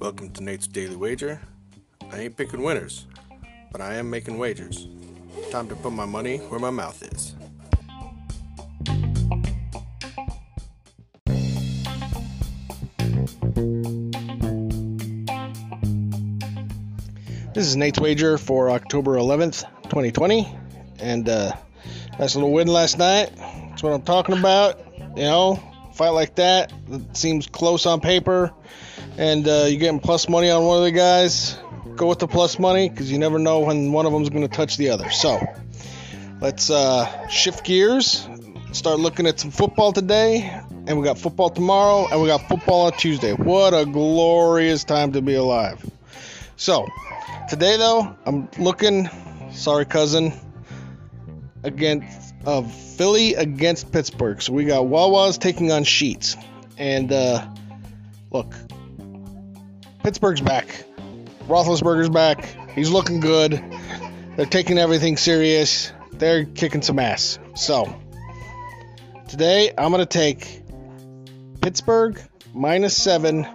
Welcome to Nate's Daily Wager. I ain't picking winners, but I am making wagers. Time to put my money where my mouth is. This is Nate's wager for October 11th, 2020, and uh, nice little win last night. That's what I'm talking about. You know, fight like that, that seems close on paper, and uh, you're getting plus money on one of the guys. Go with the plus money because you never know when one of them's going to touch the other. So let's uh, shift gears, start looking at some football today, and we got football tomorrow, and we got football on Tuesday. What a glorious time to be alive! So today, though, I'm looking. Sorry, cousin. Against of Philly against Pittsburgh. So we got Wawa's taking on Sheetz, and uh, look, Pittsburgh's back. Roethlisberger's back. He's looking good. They're taking everything serious. They're kicking some ass. So today I'm gonna take Pittsburgh minus seven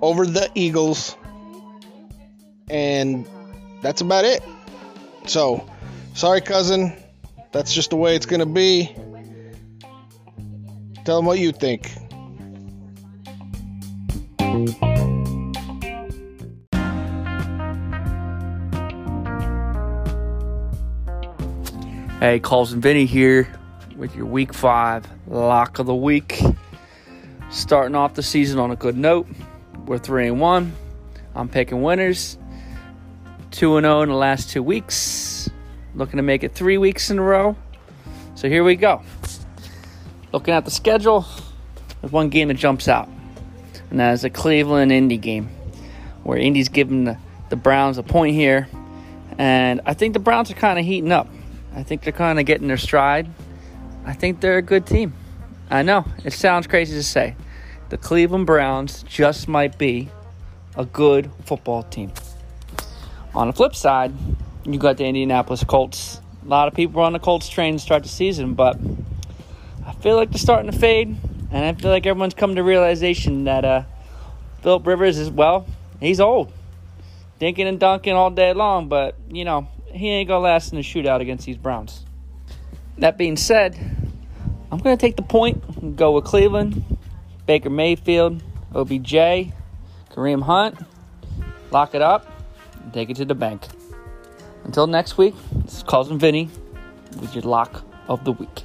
over the Eagles, and that's about it. So sorry, cousin. That's just the way it's gonna be. Tell them what you think. Hey, Cousin Vinny here with your week five lock of the week. Starting off the season on a good note. We're 3 and 1. I'm picking winners. 2 and 0 in the last two weeks. Looking to make it three weeks in a row. So here we go. Looking at the schedule, there's one game that jumps out, and that is the Cleveland Indy game, where Indy's giving the, the Browns a point here. And I think the Browns are kind of heating up. I think they're kind of getting their stride. I think they're a good team. I know, it sounds crazy to say. The Cleveland Browns just might be a good football team. On the flip side, you got the Indianapolis Colts. A lot of people were on the Colts train to start the season, but I feel like they're starting to fade, and I feel like everyone's come to realization that uh, Philip Rivers is well, he's old, dinking and dunking all day long, but you know he ain't gonna last in the shootout against these Browns. That being said, I'm gonna take the point and go with Cleveland, Baker Mayfield, OBJ, Kareem Hunt, lock it up, and take it to the bank. Until next week, this is Cousin Vinny with your lock of the week.